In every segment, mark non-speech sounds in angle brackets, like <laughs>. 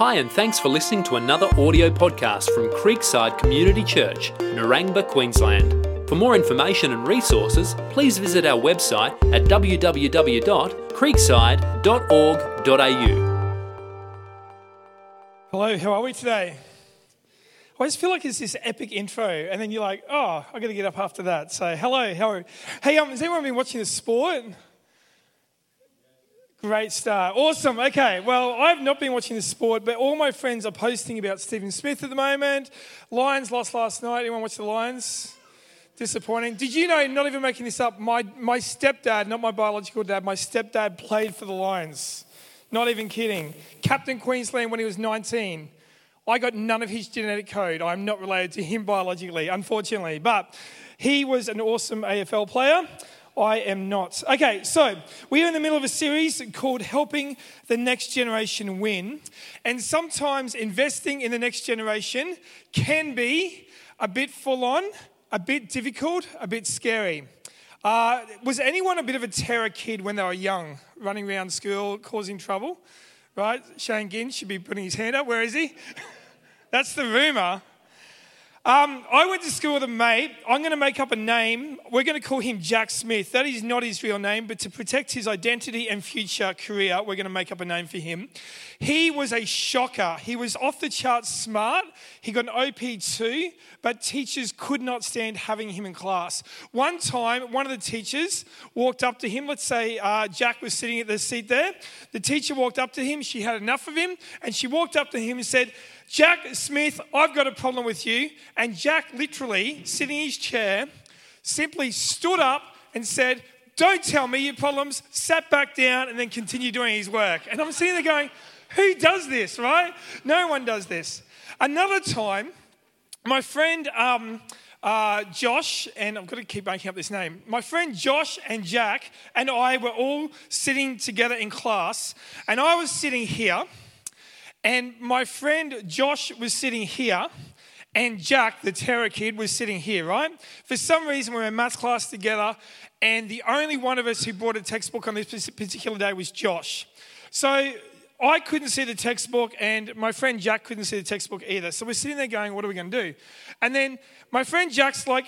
Hi, and thanks for listening to another audio podcast from Creekside Community Church, Narangba, Queensland. For more information and resources, please visit our website at www.creekside.org.au. Hello, how are we today? I always feel like it's this epic intro, and then you're like, oh, I got to get up after that. So, hello, how are you? Hey, um, has anyone been watching the sport? Great start. Awesome. Okay. Well, I've not been watching the sport, but all my friends are posting about Stephen Smith at the moment. Lions lost last night. Anyone watch the Lions? Disappointing. Did you know, not even making this up, my, my stepdad, not my biological dad, my stepdad played for the Lions. Not even kidding. Captain Queensland when he was 19. I got none of his genetic code. I'm not related to him biologically, unfortunately. But he was an awesome AFL player. I am not. Okay, so we are in the middle of a series called Helping the Next Generation Win. And sometimes investing in the next generation can be a bit full on, a bit difficult, a bit scary. Uh, was anyone a bit of a terror kid when they were young, running around school, causing trouble? Right? Shane Ginn should be putting his hand up. Where is he? <laughs> That's the rumor. Um, I went to school with a mate. I'm going to make up a name. We're going to call him Jack Smith. That is not his real name, but to protect his identity and future career, we're going to make up a name for him. He was a shocker. He was off the charts smart. He got an OP2, but teachers could not stand having him in class. One time, one of the teachers walked up to him. Let's say uh, Jack was sitting at the seat there. The teacher walked up to him. She had enough of him, and she walked up to him and said, Jack Smith, I've got a problem with you. And Jack, literally, sitting in his chair, simply stood up and said, Don't tell me your problems, sat back down, and then continued doing his work. And I'm sitting there going, Who does this, right? No one does this. Another time, my friend, um, uh, Josh, and I've got to keep making up this name. My friend Josh and Jack and I were all sitting together in class, and I was sitting here, and my friend Josh was sitting here, and Jack, the terror kid, was sitting here, right? For some reason, we were in maths class together, and the only one of us who brought a textbook on this particular day was Josh. So I couldn't see the textbook, and my friend Jack couldn't see the textbook either. So we're sitting there going, What are we going to do? And then my friend Jack's like,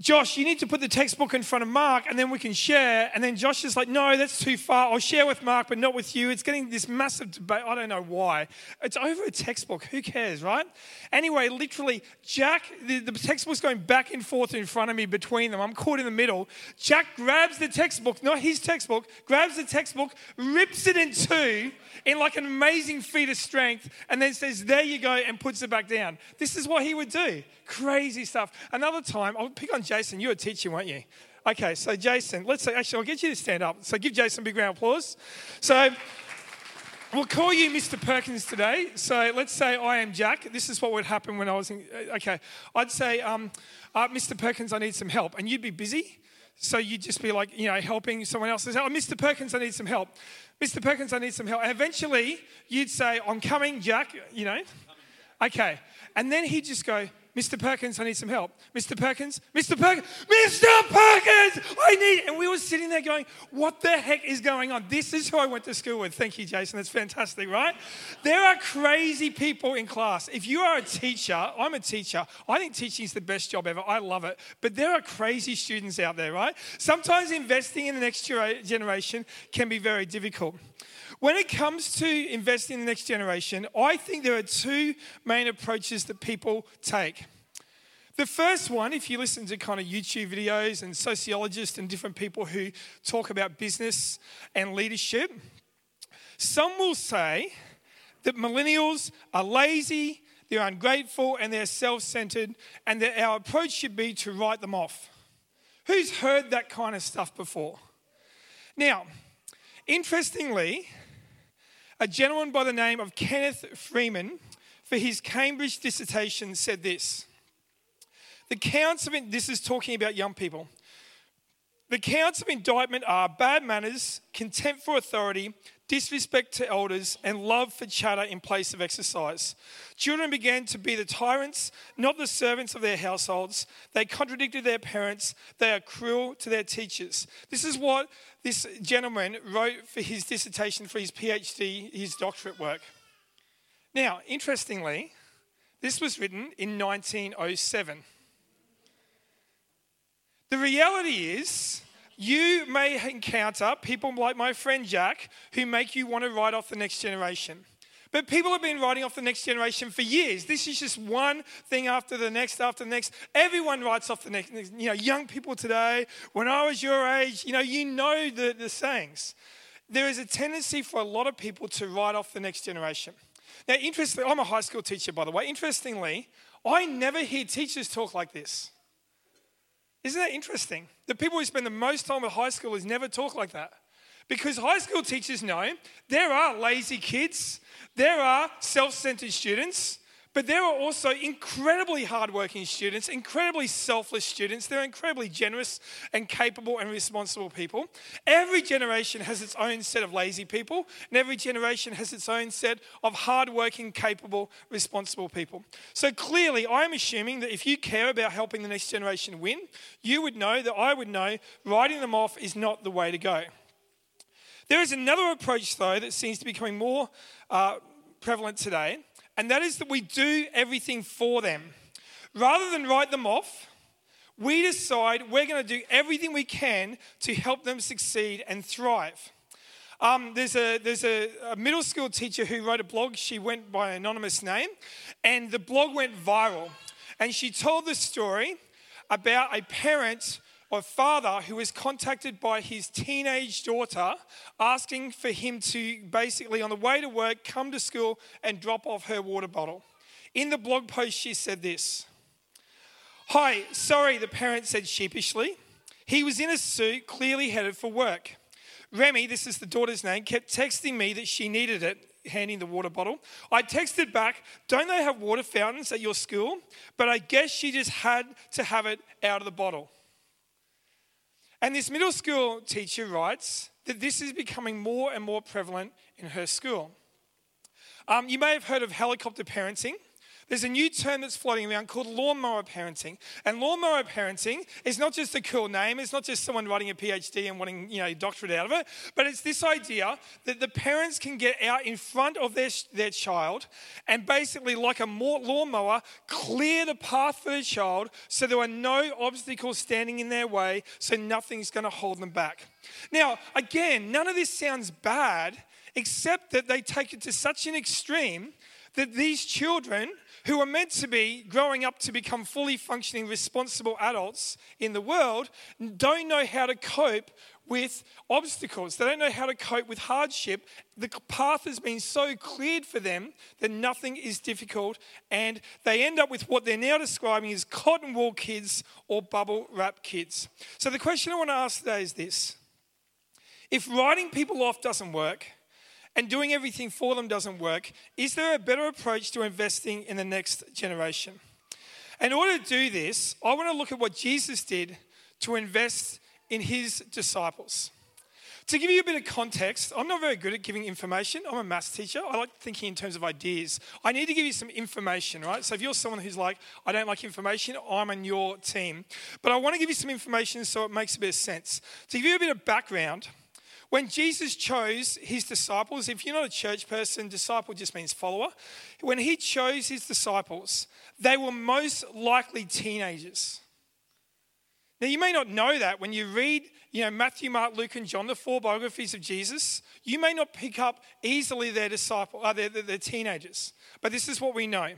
Josh, you need to put the textbook in front of Mark and then we can share. And then Josh is like, no, that's too far. I'll share with Mark, but not with you. It's getting this massive debate. I don't know why. It's over a textbook. Who cares, right? Anyway, literally, Jack, the, the textbook's going back and forth in front of me between them. I'm caught in the middle. Jack grabs the textbook, not his textbook, grabs the textbook, rips it in two in like an amazing feat of strength, and then says, there you go, and puts it back down. This is what he would do. Crazy stuff. Another time, I'll pick on Jason. You were teaching, weren't you? Okay, so Jason, let's say, actually, I'll get you to stand up. So give Jason a big round of applause. So we'll call you Mr. Perkins today. So let's say I am Jack. This is what would happen when I was in, uh, okay. I'd say, um, uh, Mr. Perkins, I need some help. And you'd be busy. So you'd just be like, you know, helping someone else. Oh, Mr. Perkins, I need some help. Mr. Perkins, I need some help. And eventually you'd say, I'm coming, Jack, you know. Okay. And then he'd just go, Mr. Perkins, I need some help. Mr. Perkins, Mr. Perkins, Mr. Perkins, I need. And we were sitting there going, what the heck is going on? This is who I went to school with. Thank you, Jason. That's fantastic, right? There are crazy people in class. If you are a teacher, I'm a teacher. I think teaching is the best job ever. I love it. But there are crazy students out there, right? Sometimes investing in the next generation can be very difficult. When it comes to investing in the next generation, I think there are two main approaches that people take. The first one, if you listen to kind of YouTube videos and sociologists and different people who talk about business and leadership, some will say that millennials are lazy, they're ungrateful, and they're self centered, and that our approach should be to write them off. Who's heard that kind of stuff before? Now, interestingly, a gentleman by the name of Kenneth Freeman, for his Cambridge dissertation, said this The counts of, this is talking about young people. The counts of indictment are bad manners, contempt for authority, disrespect to elders, and love for chatter in place of exercise. Children began to be the tyrants, not the servants of their households. They contradicted their parents. They are cruel to their teachers. This is what this gentleman wrote for his dissertation for his PhD, his doctorate work. Now, interestingly, this was written in 1907. The reality is, you may encounter people like my friend Jack who make you want to write off the next generation. But people have been writing off the next generation for years. This is just one thing after the next, after the next. Everyone writes off the next. You know, young people today, when I was your age, you know, you know the, the sayings. There is a tendency for a lot of people to write off the next generation. Now, interestingly, I'm a high school teacher, by the way. Interestingly, I never hear teachers talk like this. Isn't that interesting? The people who spend the most time at high school is never talk like that. Because high school teachers know there are lazy kids, there are self centered students, but there are also incredibly hardworking students, incredibly selfless students. They're incredibly generous and capable and responsible people. Every generation has its own set of lazy people, and every generation has its own set of hardworking, capable, responsible people. So clearly, I'm assuming that if you care about helping the next generation win, you would know that I would know writing them off is not the way to go. There is another approach, though, that seems to be becoming more uh, prevalent today, and that is that we do everything for them. Rather than write them off, we decide we're going to do everything we can to help them succeed and thrive. Um, there's a, there's a, a, middle school teacher who wrote a blog. She went by an anonymous name, and the blog went viral. And she told the story about a parent or father who was contacted by his teenage daughter asking for him to basically, on the way to work, come to school and drop off her water bottle. In the blog post, she said this Hi, sorry, the parent said sheepishly. He was in a suit, clearly headed for work. Remy, this is the daughter's name, kept texting me that she needed it, handing the water bottle. I texted back, Don't they have water fountains at your school? But I guess she just had to have it out of the bottle. And this middle school teacher writes that this is becoming more and more prevalent in her school. Um, you may have heard of helicopter parenting. There's a new term that's floating around called lawnmower parenting. And lawnmower parenting is not just a cool name, it's not just someone writing a PhD and wanting, you know, a doctorate out of it, but it's this idea that the parents can get out in front of their, their child and basically, like a lawnmower, clear the path for the child so there are no obstacles standing in their way, so nothing's going to hold them back. Now, again, none of this sounds bad, except that they take it to such an extreme that these children who are meant to be growing up to become fully functioning, responsible adults in the world, don't know how to cope with obstacles. They don't know how to cope with hardship. The path has been so cleared for them that nothing is difficult, and they end up with what they're now describing as cotton wool kids or bubble wrap kids. So, the question I want to ask today is this If writing people off doesn't work, and doing everything for them doesn't work, is there a better approach to investing in the next generation? In order to do this, I want to look at what Jesus did to invest in his disciples. To give you a bit of context, I'm not very good at giving information. I'm a maths teacher. I like thinking in terms of ideas. I need to give you some information, right? So if you're someone who's like, I don't like information, I'm on your team. But I want to give you some information so it makes a bit of sense. To give you a bit of background, when Jesus chose his disciples, if you're not a church person, disciple just means follower. When he chose his disciples, they were most likely teenagers. Now, you may not know that when you read, you know, Matthew, Mark, Luke, and John, the four biographies of Jesus, you may not pick up easily their disciple, uh, their, their, their teenagers. But this is what we know.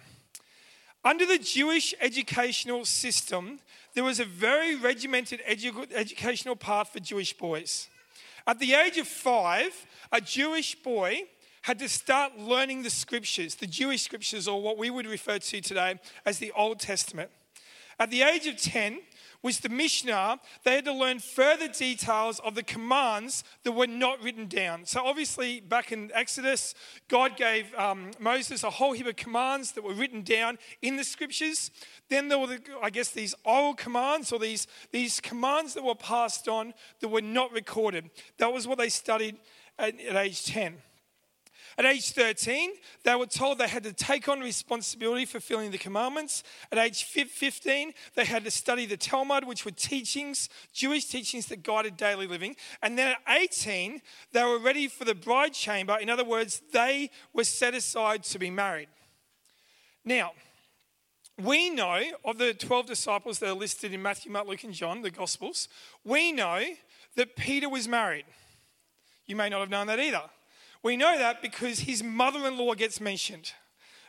Under the Jewish educational system, there was a very regimented edu- educational path for Jewish boys. At the age of five, a Jewish boy had to start learning the scriptures, the Jewish scriptures, or what we would refer to today as the Old Testament. At the age of 10, was the Mishnah, they had to learn further details of the commands that were not written down. So, obviously, back in Exodus, God gave um, Moses a whole heap of commands that were written down in the scriptures. Then there were, the, I guess, these oral commands or these, these commands that were passed on that were not recorded. That was what they studied at, at age 10. At age 13, they were told they had to take on responsibility for fulfilling the commandments. At age 15, they had to study the Talmud, which were teachings, Jewish teachings that guided daily living. And then at 18, they were ready for the bride chamber. In other words, they were set aside to be married. Now, we know of the 12 disciples that are listed in Matthew, Mark, Luke, and John, the Gospels, we know that Peter was married. You may not have known that either. We know that because his mother in law gets mentioned,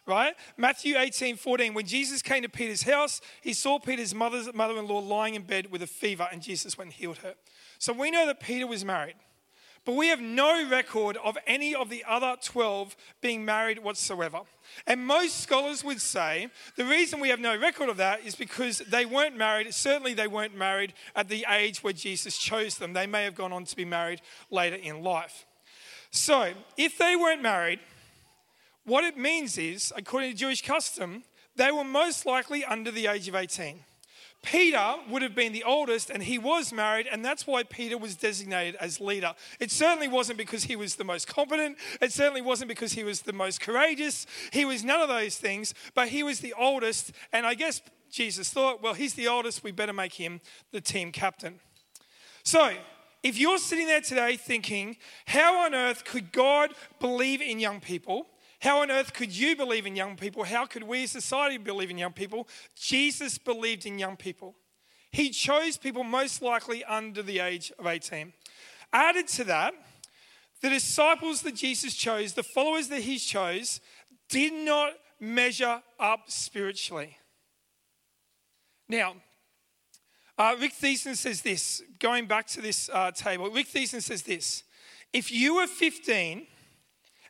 right? Matthew 18 14. When Jesus came to Peter's house, he saw Peter's mother in law lying in bed with a fever, and Jesus went and healed her. So we know that Peter was married. But we have no record of any of the other 12 being married whatsoever. And most scholars would say the reason we have no record of that is because they weren't married. Certainly, they weren't married at the age where Jesus chose them. They may have gone on to be married later in life. So, if they weren't married, what it means is, according to Jewish custom, they were most likely under the age of 18. Peter would have been the oldest and he was married, and that's why Peter was designated as leader. It certainly wasn't because he was the most competent, it certainly wasn't because he was the most courageous. He was none of those things, but he was the oldest, and I guess Jesus thought, well, he's the oldest, we better make him the team captain. So, if you're sitting there today thinking, how on earth could God believe in young people? How on earth could you believe in young people? How could we as society believe in young people? Jesus believed in young people. He chose people most likely under the age of 18. Added to that, the disciples that Jesus chose, the followers that he chose, did not measure up spiritually. Now, uh, Rick Thiessen says this, going back to this uh, table, Rick Thiessen says this if you were 15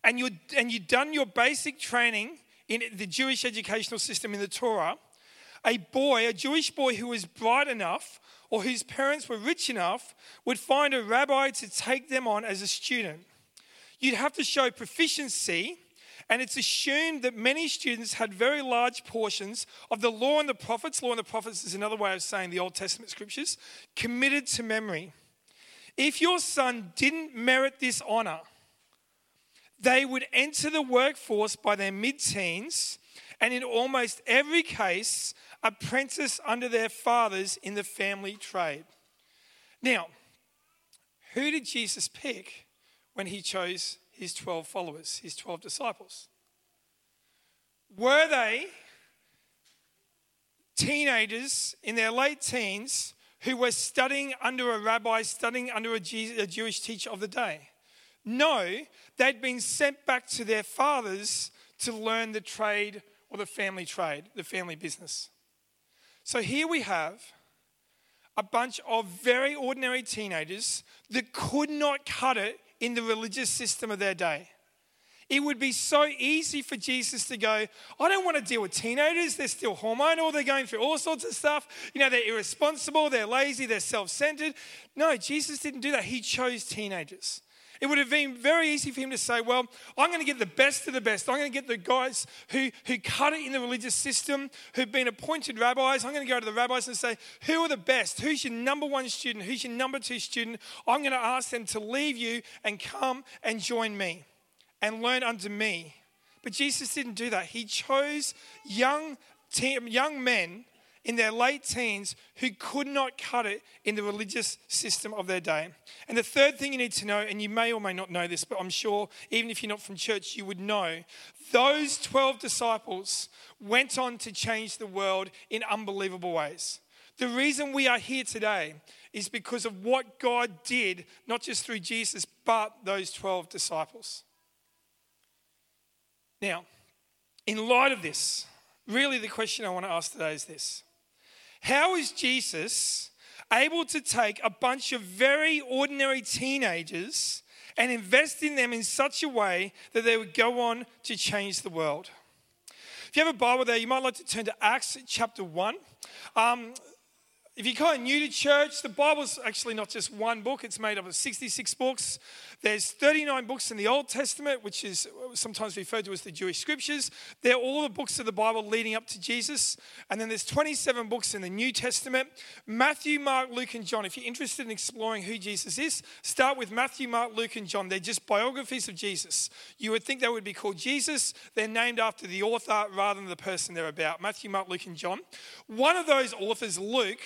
and, you and you'd done your basic training in the Jewish educational system in the Torah, a boy, a Jewish boy who was bright enough or whose parents were rich enough, would find a rabbi to take them on as a student. You'd have to show proficiency, and it's assumed that many students had very large portions of the law and the prophets. Law and the prophets is another way of saying the Old Testament scriptures, committed to memory. If your son didn't merit this honor, they would enter the workforce by their mid teens and, in almost every case, apprentice under their fathers in the family trade. Now, who did Jesus pick when he chose his 12 followers, his 12 disciples? Were they teenagers in their late teens who were studying under a rabbi, studying under a Jewish teacher of the day? No, they'd been sent back to their fathers to learn the trade or the family trade, the family business. So here we have a bunch of very ordinary teenagers that could not cut it in the religious system of their day. It would be so easy for Jesus to go, I don't want to deal with teenagers. They're still hormonal. They're going through all sorts of stuff. You know, they're irresponsible. They're lazy. They're self centered. No, Jesus didn't do that. He chose teenagers. It would have been very easy for him to say, Well, I'm going to get the best of the best. I'm going to get the guys who, who cut it in the religious system, who've been appointed rabbis. I'm going to go to the rabbis and say, Who are the best? Who's your number one student? Who's your number two student? I'm going to ask them to leave you and come and join me and learn under me. But Jesus didn't do that. He chose young, young men in their late teens who could not cut it in the religious system of their day. And the third thing you need to know, and you may or may not know this, but I'm sure even if you're not from church, you would know those 12 disciples went on to change the world in unbelievable ways. The reason we are here today is because of what God did, not just through Jesus, but those 12 disciples. Now, in light of this, really the question I want to ask today is this how is Jesus able to take a bunch of very ordinary teenagers and invest in them in such a way that they would go on to change the world? If you have a Bible there, you might like to turn to Acts chapter 1. Um, if you're kind of new to church, the Bible's actually not just one book, it's made up of 66 books. There's 39 books in the Old Testament, which is sometimes referred to as the Jewish scriptures. They're all the books of the Bible leading up to Jesus. And then there's 27 books in the New Testament Matthew, Mark, Luke, and John. If you're interested in exploring who Jesus is, start with Matthew, Mark, Luke, and John. They're just biographies of Jesus. You would think they would be called Jesus. They're named after the author rather than the person they're about Matthew, Mark, Luke, and John. One of those authors, Luke,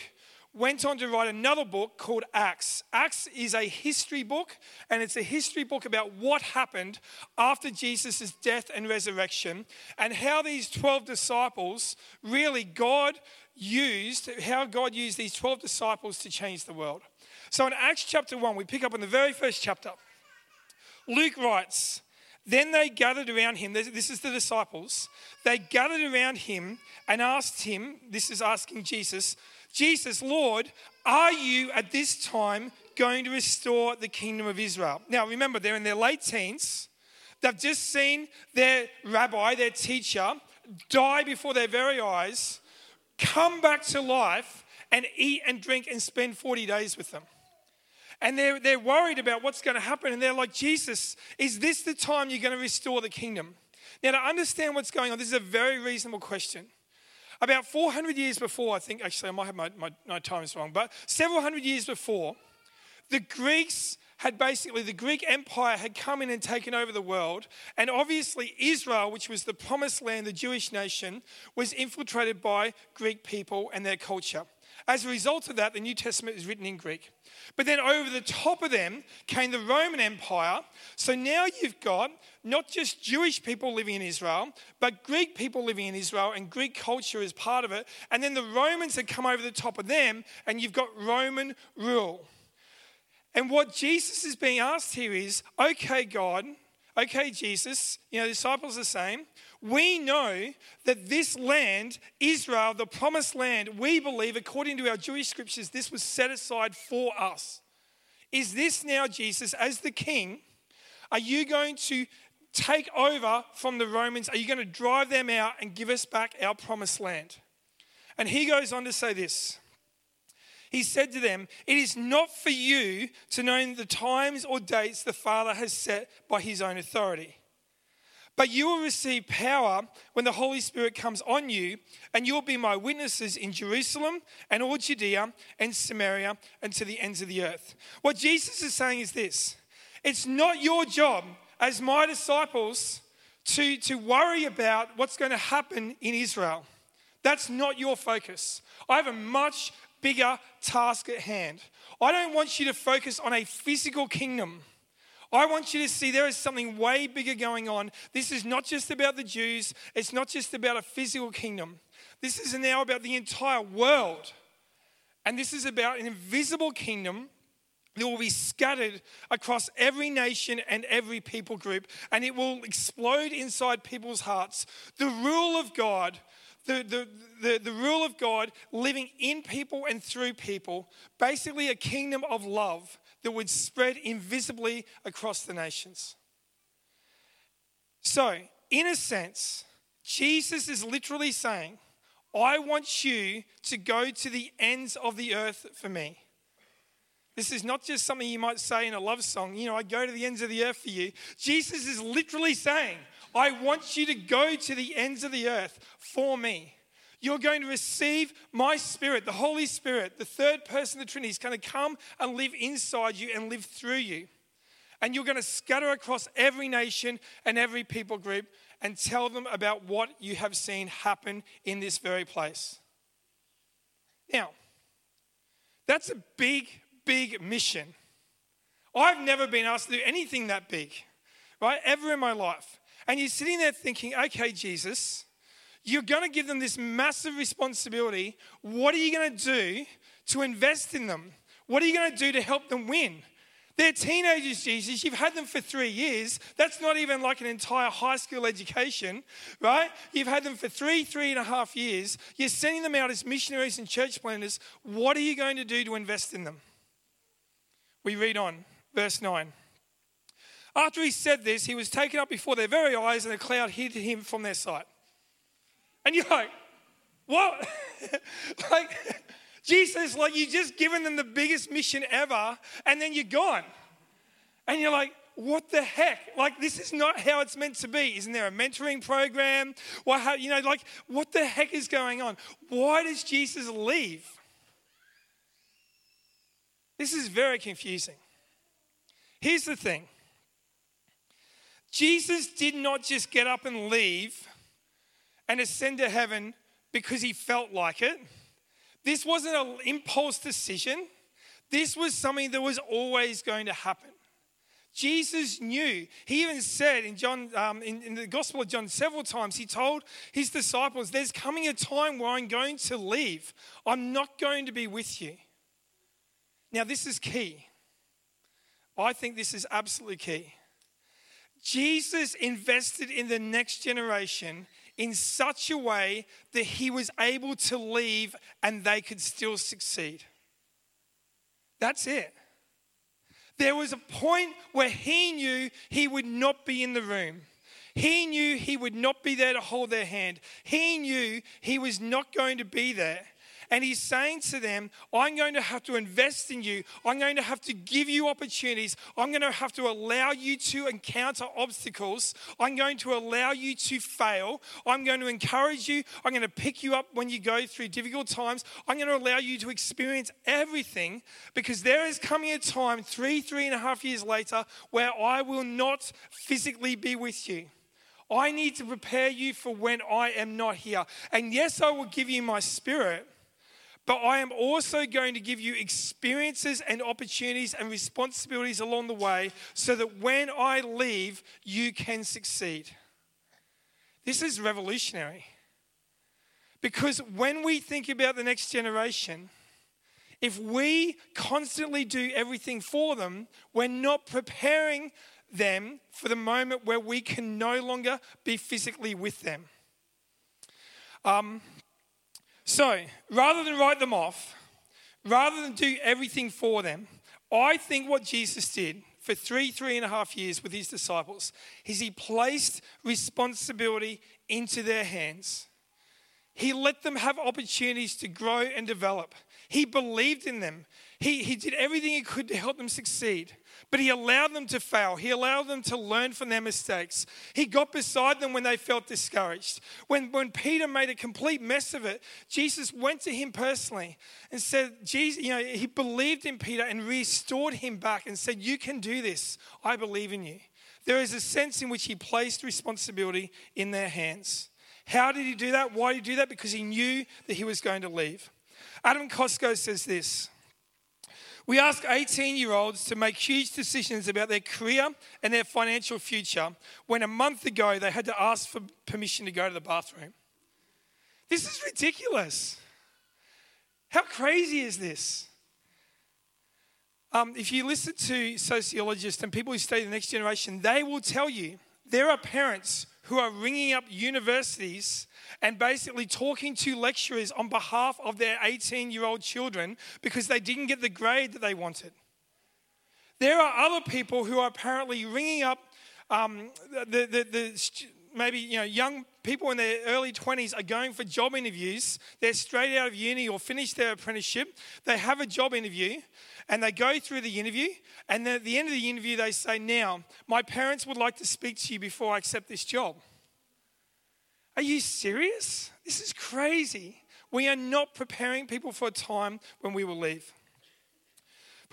went on to write another book called Acts. Acts is a history book, and it's a history book about what happened after Jesus' death and resurrection, and how these 12 disciples really, God used, how God used these 12 disciples to change the world. So in Acts chapter 1, we pick up in the very first chapter. Luke writes, Then they gathered around him, this is the disciples, they gathered around him and asked him, this is asking Jesus, Jesus, Lord, are you at this time going to restore the kingdom of Israel? Now, remember, they're in their late teens. They've just seen their rabbi, their teacher, die before their very eyes, come back to life, and eat and drink and spend 40 days with them. And they're, they're worried about what's going to happen. And they're like, Jesus, is this the time you're going to restore the kingdom? Now, to understand what's going on, this is a very reasonable question. About 400 years before, I think, actually, I might have my, my, my times wrong, but several hundred years before, the Greeks had basically, the Greek Empire had come in and taken over the world. And obviously, Israel, which was the promised land, the Jewish nation, was infiltrated by Greek people and their culture. As a result of that, the New Testament is written in Greek. But then over the top of them came the Roman Empire. So now you've got not just Jewish people living in Israel, but Greek people living in Israel, and Greek culture is part of it. And then the Romans had come over the top of them, and you've got Roman rule. And what Jesus is being asked here is okay, God, okay, Jesus, you know, disciples are saying, we know that this land, Israel, the promised land, we believe, according to our Jewish scriptures, this was set aside for us. Is this now, Jesus, as the king, are you going to take over from the Romans? Are you going to drive them out and give us back our promised land? And he goes on to say this. He said to them, It is not for you to know the times or dates the Father has set by his own authority but you will receive power when the Holy Spirit comes on you, and you'll be my witnesses in Jerusalem and all Judea and Samaria and to the ends of the earth. What Jesus is saying is this it's not your job as my disciples to, to worry about what's going to happen in Israel. That's not your focus. I have a much bigger task at hand. I don't want you to focus on a physical kingdom. I want you to see there is something way bigger going on. This is not just about the Jews, it's not just about a physical kingdom. This is now about the entire world. And this is about an invisible kingdom that will be scattered across every nation and every people group, and it will explode inside people's hearts. The rule of God, the, the, the, the, rule of God living in people and through people, basically a kingdom of love that would spread invisibly across the nations. So, in a sense, Jesus is literally saying, I want you to go to the ends of the earth for me. This is not just something you might say in a love song, you know, I go to the ends of the earth for you. Jesus is literally saying, I want you to go to the ends of the earth for me. You're going to receive my spirit, the Holy Spirit, the third person of the Trinity is going to come and live inside you and live through you. And you're going to scatter across every nation and every people group and tell them about what you have seen happen in this very place. Now, that's a big, big mission. I've never been asked to do anything that big, right? Ever in my life. And you're sitting there thinking, okay, Jesus, you're going to give them this massive responsibility. What are you going to do to invest in them? What are you going to do to help them win? They're teenagers, Jesus. You've had them for three years. That's not even like an entire high school education, right? You've had them for three, three and a half years. You're sending them out as missionaries and church planters. What are you going to do to invest in them? We read on, verse 9. After he said this, he was taken up before their very eyes, and a cloud hid him from their sight. And you're like, what? <laughs> like, Jesus, like you just given them the biggest mission ever, and then you're gone. And you're like, what the heck? Like, this is not how it's meant to be. Isn't there a mentoring program? Well, how, you know, like, what the heck is going on? Why does Jesus leave? This is very confusing. Here's the thing Jesus did not just get up and leave and ascend to heaven because he felt like it. This wasn't an impulse decision. This was something that was always going to happen. Jesus knew. He even said in John, um, in, in the Gospel of John, several times, he told his disciples, There's coming a time where I'm going to leave. I'm not going to be with you. Now, this is key. I think this is absolutely key. Jesus invested in the next generation in such a way that he was able to leave and they could still succeed. That's it. There was a point where he knew he would not be in the room. He knew he would not be there to hold their hand. He knew he was not going to be there. And he's saying to them, I'm going to have to invest in you. I'm going to have to give you opportunities. I'm going to have to allow you to encounter obstacles. I'm going to allow you to fail. I'm going to encourage you. I'm going to pick you up when you go through difficult times. I'm going to allow you to experience everything because there is coming a time, three, three and a half years later, where I will not physically be with you. I need to prepare you for when I am not here. And yes, I will give you my spirit but I am also going to give you experiences and opportunities and responsibilities along the way so that when I leave, you can succeed. This is revolutionary. Because when we think about the next generation, if we constantly do everything for them, we're not preparing them for the moment where we can no longer be physically with them. Um, so rather than write them off, rather than do everything for them, I think what Jesus did for three, three and a half years with his disciples is he placed responsibility into their hands. He let them have opportunities to grow and develop. He believed in them. He, he did everything he could to help them succeed. But he allowed them to fail. He allowed them to learn from their mistakes. He got beside them when they felt discouraged. When, when Peter made a complete mess of it, Jesus went to him personally and said, Jesus, you know, he believed in Peter and restored him back and said, You can do this. I believe in you. There is a sense in which he placed responsibility in their hands. How did he do that? Why did he do that? Because he knew that he was going to leave. Adam Kotsko says this we ask 18 year olds to make huge decisions about their career and their financial future when a month ago they had to ask for permission to go to the bathroom. This is ridiculous. How crazy is this? Um, if you listen to sociologists and people who study the next generation, they will tell you there are parents who are ringing up universities and basically talking to lecturers on behalf of their 18 year old children because they didn't get the grade that they wanted. There are other people who are apparently ringing up um, the, the, the, maybe you know young people in their early 20s are going for job interviews. They're straight out of uni or finished their apprenticeship. They have a job interview and they go through the interview and then at the end of the interview they say now my parents would like to speak to you before i accept this job are you serious? This is crazy. We are not preparing people for a time when we will leave.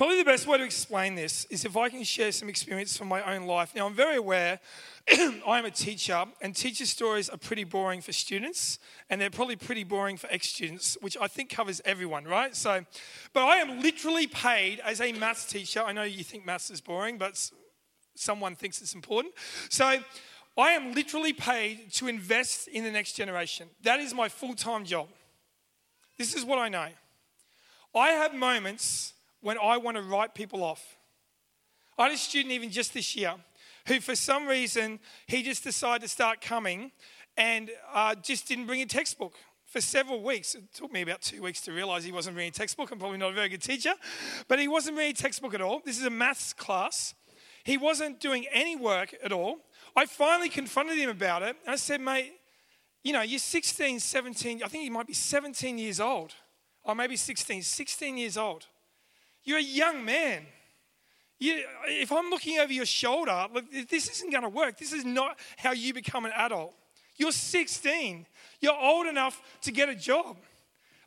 Probably the best way to explain this is if I can share some experience from my own life. Now, I'm very aware <clears throat> I am a teacher, and teacher stories are pretty boring for students, and they're probably pretty boring for ex students, which I think covers everyone, right? So, but I am literally paid as a maths teacher. I know you think maths is boring, but someone thinks it's important. So, I am literally paid to invest in the next generation. That is my full time job. This is what I know. I have moments when I want to write people off. I had a student even just this year who, for some reason, he just decided to start coming and uh, just didn't bring a textbook for several weeks. It took me about two weeks to realize he wasn't bringing a textbook. I'm probably not a very good teacher, but he wasn't bringing a textbook at all. This is a maths class. He wasn't doing any work at all. I finally confronted him about it. I said, mate, you know, you're 16, 17, I think he might be 17 years old. or maybe 16, 16 years old. You're a young man. You, if I'm looking over your shoulder, this isn't going to work. This is not how you become an adult. You're 16. You're old enough to get a job.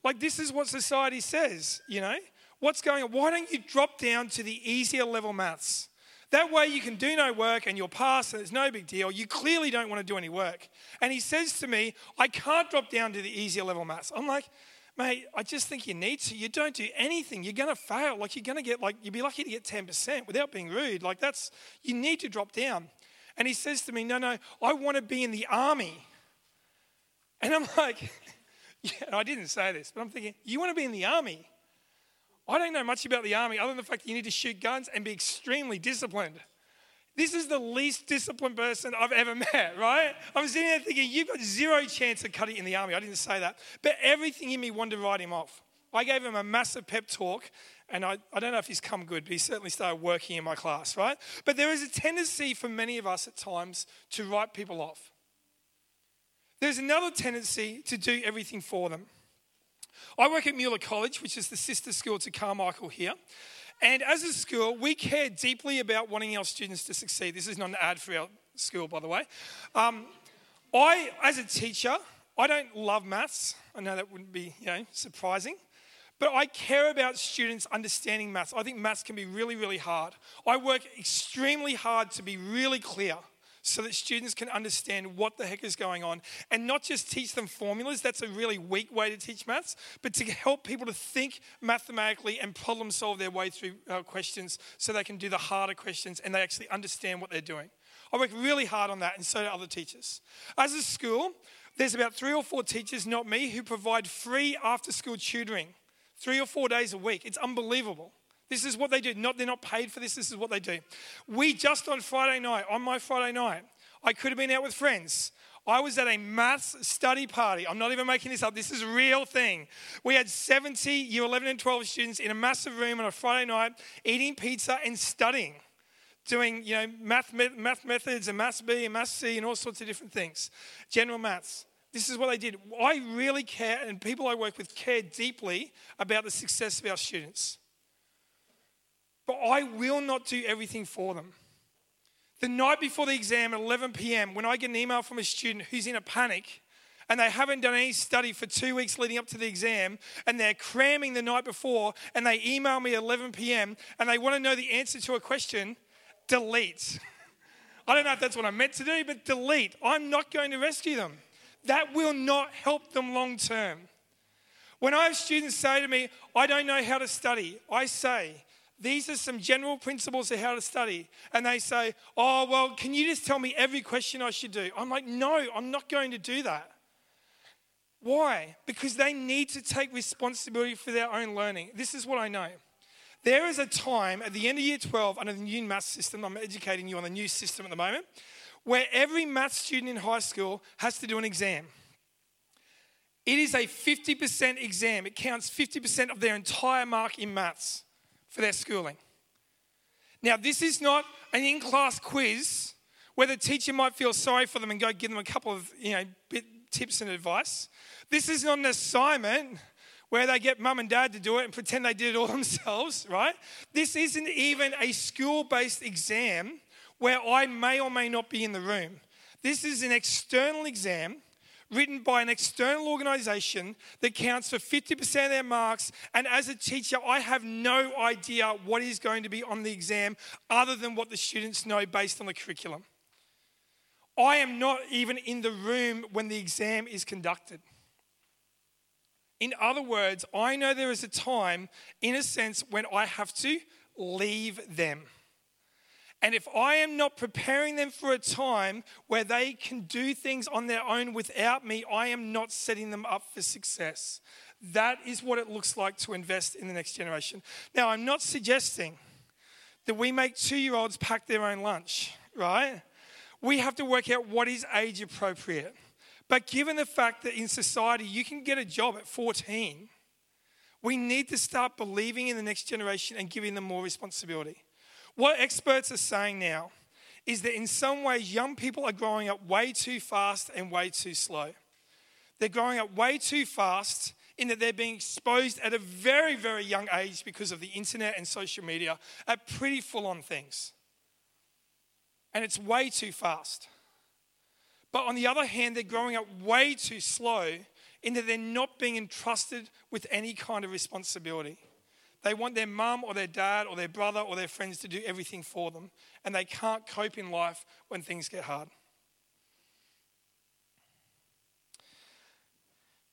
Like, this is what society says, you know? What's going on? Why don't you drop down to the easier level maths? That way you can do no work and you'll pass and it's no big deal. You clearly don't want to do any work. And he says to me, I can't drop down to the easier level maths. I'm like, mate, I just think you need to. You don't do anything. You're going to fail. Like, you're going to get, like, you'd be lucky to get 10% without being rude. Like, that's, you need to drop down. And he says to me, no, no, I want to be in the army. And I'm <laughs> like, yeah, I didn't say this, but I'm thinking, you want to be in the army? I don't know much about the army other than the fact that you need to shoot guns and be extremely disciplined. This is the least disciplined person I've ever met, right? I'm sitting there thinking, you've got zero chance of cutting in the army. I didn't say that. But everything in me wanted to write him off. I gave him a massive pep talk, and I, I don't know if he's come good, but he certainly started working in my class, right? But there is a tendency for many of us at times to write people off. There's another tendency to do everything for them. I work at Mueller College, which is the sister school to Carmichael here. And as a school, we care deeply about wanting our students to succeed. This is not an ad for our school, by the way. Um, I, as a teacher, I don't love maths. I know that wouldn't be, you know, surprising. But I care about students understanding maths. I think maths can be really, really hard. I work extremely hard to be really clear so that students can understand what the heck is going on and not just teach them formulas. That's a really weak way to teach maths, but to help people to think mathematically and problem solve their way through uh, questions so they can do the harder questions and they actually understand what they're doing. I work really hard on that, and so do other teachers. As a school, there's about three or four teachers, not me, who provide free after school tutoring three or four days a week. It's unbelievable. This is what they do. Not, they're not paid for this. This is what they do. We just on Friday night, on my Friday night, I could have been out with friends. I was at a maths study party. I'm not even making this up. This is a real thing. We had 70 year 11 and 12 students in a massive room on a Friday night eating pizza and studying, doing you know math, math methods and maths B and maths C and all sorts of different things. General maths. This is what they did. I really care, and people I work with care deeply about the success of our students but I will not do everything for them. The night before the exam at 11 p.m., when I get an email from a student who's in a panic and they haven't done any study for two weeks leading up to the exam and they're cramming the night before and they email me at 11 p.m. and they want to know the answer to a question, delete. I don't know if that's what I'm meant to do, but delete. I'm not going to rescue them. That will not help them long term. When I have students say to me, I don't know how to study, I say, these are some general principles of how to study. And they say, Oh, well, can you just tell me every question I should do? I'm like, No, I'm not going to do that. Why? Because they need to take responsibility for their own learning. This is what I know. There is a time at the end of year 12 under the new math system, I'm educating you on the new system at the moment, where every math student in high school has to do an exam. It is a 50% exam. It counts 50% of their entire mark in maths for their schooling. Now, this is not an in class quiz where the teacher might feel sorry for them and go give them a couple of you know, bit, tips and advice. This is not an assignment where they get mum and dad to do it and pretend they did it all <laughs> themselves, right? This isn't even a school based exam where I may or may not be in the room. This is an external exam written by an external organization that counts for 50% of their marks. And as a teacher, I have no idea what is going to be on the exam other than what the students know based on the curriculum. I am not even in the room when the exam is conducted. In other words, I know there is a time, in a sense, when I have to leave them. And if I am not preparing them for a time where they can do things on their own without me, I am not setting them up for success. That is what it looks like to invest in the next generation. Now, I'm not suggesting that we make two year olds pack their own lunch, right? We have to work out what is age appropriate. But given the fact that in society you can get a job at 14, we need to start believing in the next generation and giving them more responsibility. What experts are saying now is that in some ways, young people are growing up way too fast and way too slow. They're growing up way too fast in that they're being exposed at a very, very young age because of the internet and social media at pretty full on things. And it's way too fast. But on the other hand, they're growing up way too slow in that they're not being entrusted with any kind of responsibility. They want their mum or their dad or their brother or their friends to do everything for them, and they can't cope in life when things get hard.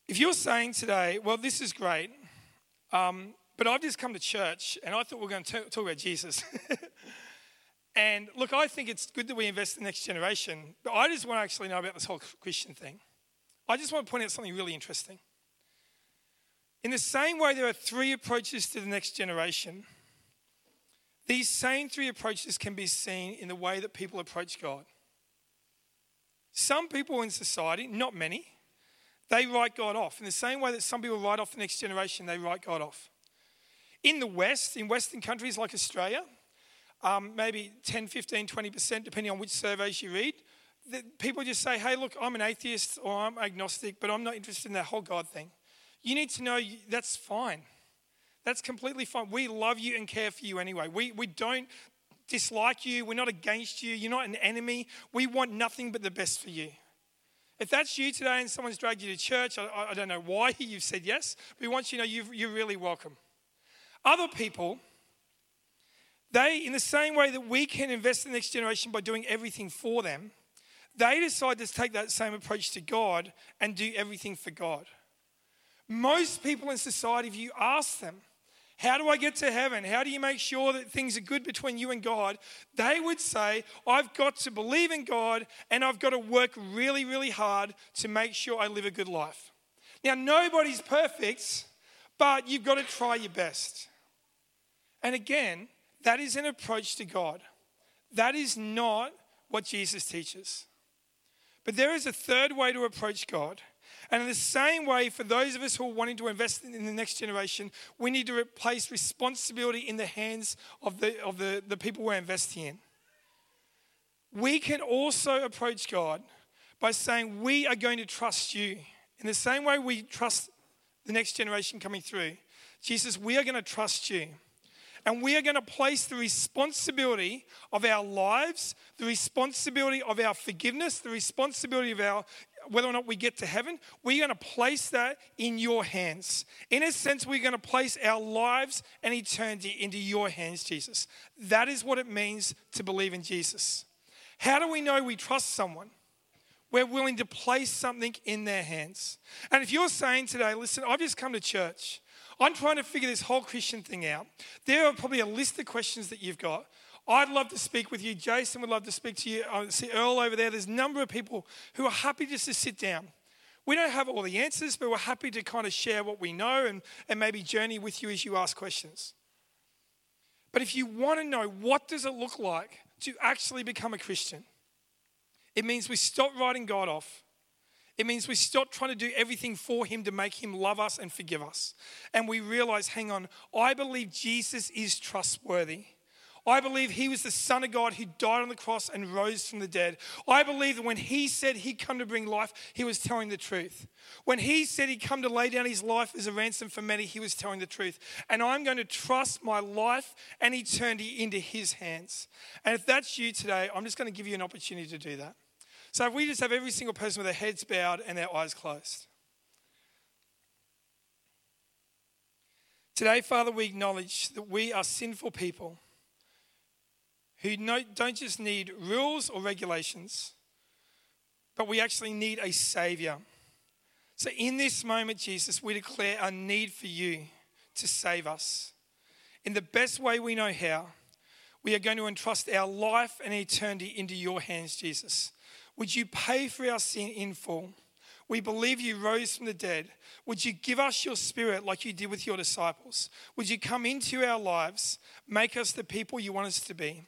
If you're saying today, well, this is great, um, but I've just come to church and I thought we are going to talk about Jesus. <laughs> and look, I think it's good that we invest in the next generation, but I just want to actually know about this whole Christian thing. I just want to point out something really interesting. In the same way, there are three approaches to the next generation. These same three approaches can be seen in the way that people approach God. Some people in society, not many, they write God off. In the same way that some people write off the next generation, they write God off. In the West, in Western countries like Australia, um, maybe 10, 15, 20%, depending on which surveys you read, people just say, hey, look, I'm an atheist or I'm agnostic, but I'm not interested in that whole God thing. You need to know that's fine. That's completely fine. We love you and care for you anyway. We, we don't dislike you. We're not against you. You're not an enemy. We want nothing but the best for you. If that's you today and someone's dragged you to church, I, I don't know why <laughs> you've said yes, but we want you to know you you're really welcome. Other people, they, in the same way that we can invest in the next generation by doing everything for them, they decide to take that same approach to God and do everything for God. Most people in society, if you ask them, how do I get to heaven? How do you make sure that things are good between you and God? They would say, I've got to believe in God and I've got to work really, really hard to make sure I live a good life. Now, nobody's perfect, but you've got to try your best. And again, that is an approach to God. That is not what Jesus teaches. But there is a third way to approach God. And in the same way, for those of us who are wanting to invest in the next generation, we need to place responsibility in the hands of the, of the, the people we're investing in. We can also approach God by saying, We are going to trust you. In the same way we trust the next generation coming through, Jesus, we are going to trust you. And we are going to place the responsibility of our lives, the responsibility of our forgiveness, the responsibility of our whether or not we get to heaven, we're going to place that in your hands. In a sense, we're going to place our lives and eternity into your hands, Jesus. That is what it means to believe in Jesus. How do we know we trust someone? We're willing to place something in their hands. And if you're saying today, listen, I've just come to church, I'm trying to figure this whole Christian thing out, there are probably a list of questions that you've got. I'd love to speak with you. Jason would love to speak to you. I see Earl over there. There's a number of people who are happy just to sit down. We don't have all the answers, but we're happy to kind of share what we know and, and maybe journey with you as you ask questions. But if you want to know what does it look like to actually become a Christian, it means we stop writing God off. It means we stop trying to do everything for Him to make Him love us and forgive us. And we realize, hang on, I believe Jesus is trustworthy. I believe he was the Son of God who died on the cross and rose from the dead. I believe that when he said he'd come to bring life, he was telling the truth. When he said he'd come to lay down his life as a ransom for many, he was telling the truth. And I'm going to trust my life and eternity into his hands. And if that's you today, I'm just going to give you an opportunity to do that. So if we just have every single person with their heads bowed and their eyes closed. Today, Father, we acknowledge that we are sinful people who don't just need rules or regulations, but we actually need a Savior. So, in this moment, Jesus, we declare our need for you to save us. In the best way we know how, we are going to entrust our life and eternity into your hands, Jesus. Would you pay for our sin in full? We believe you rose from the dead. Would you give us your spirit like you did with your disciples? Would you come into our lives, make us the people you want us to be?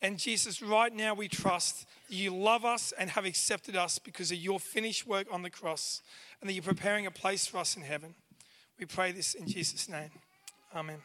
And Jesus, right now we trust you love us and have accepted us because of your finished work on the cross and that you're preparing a place for us in heaven. We pray this in Jesus' name. Amen.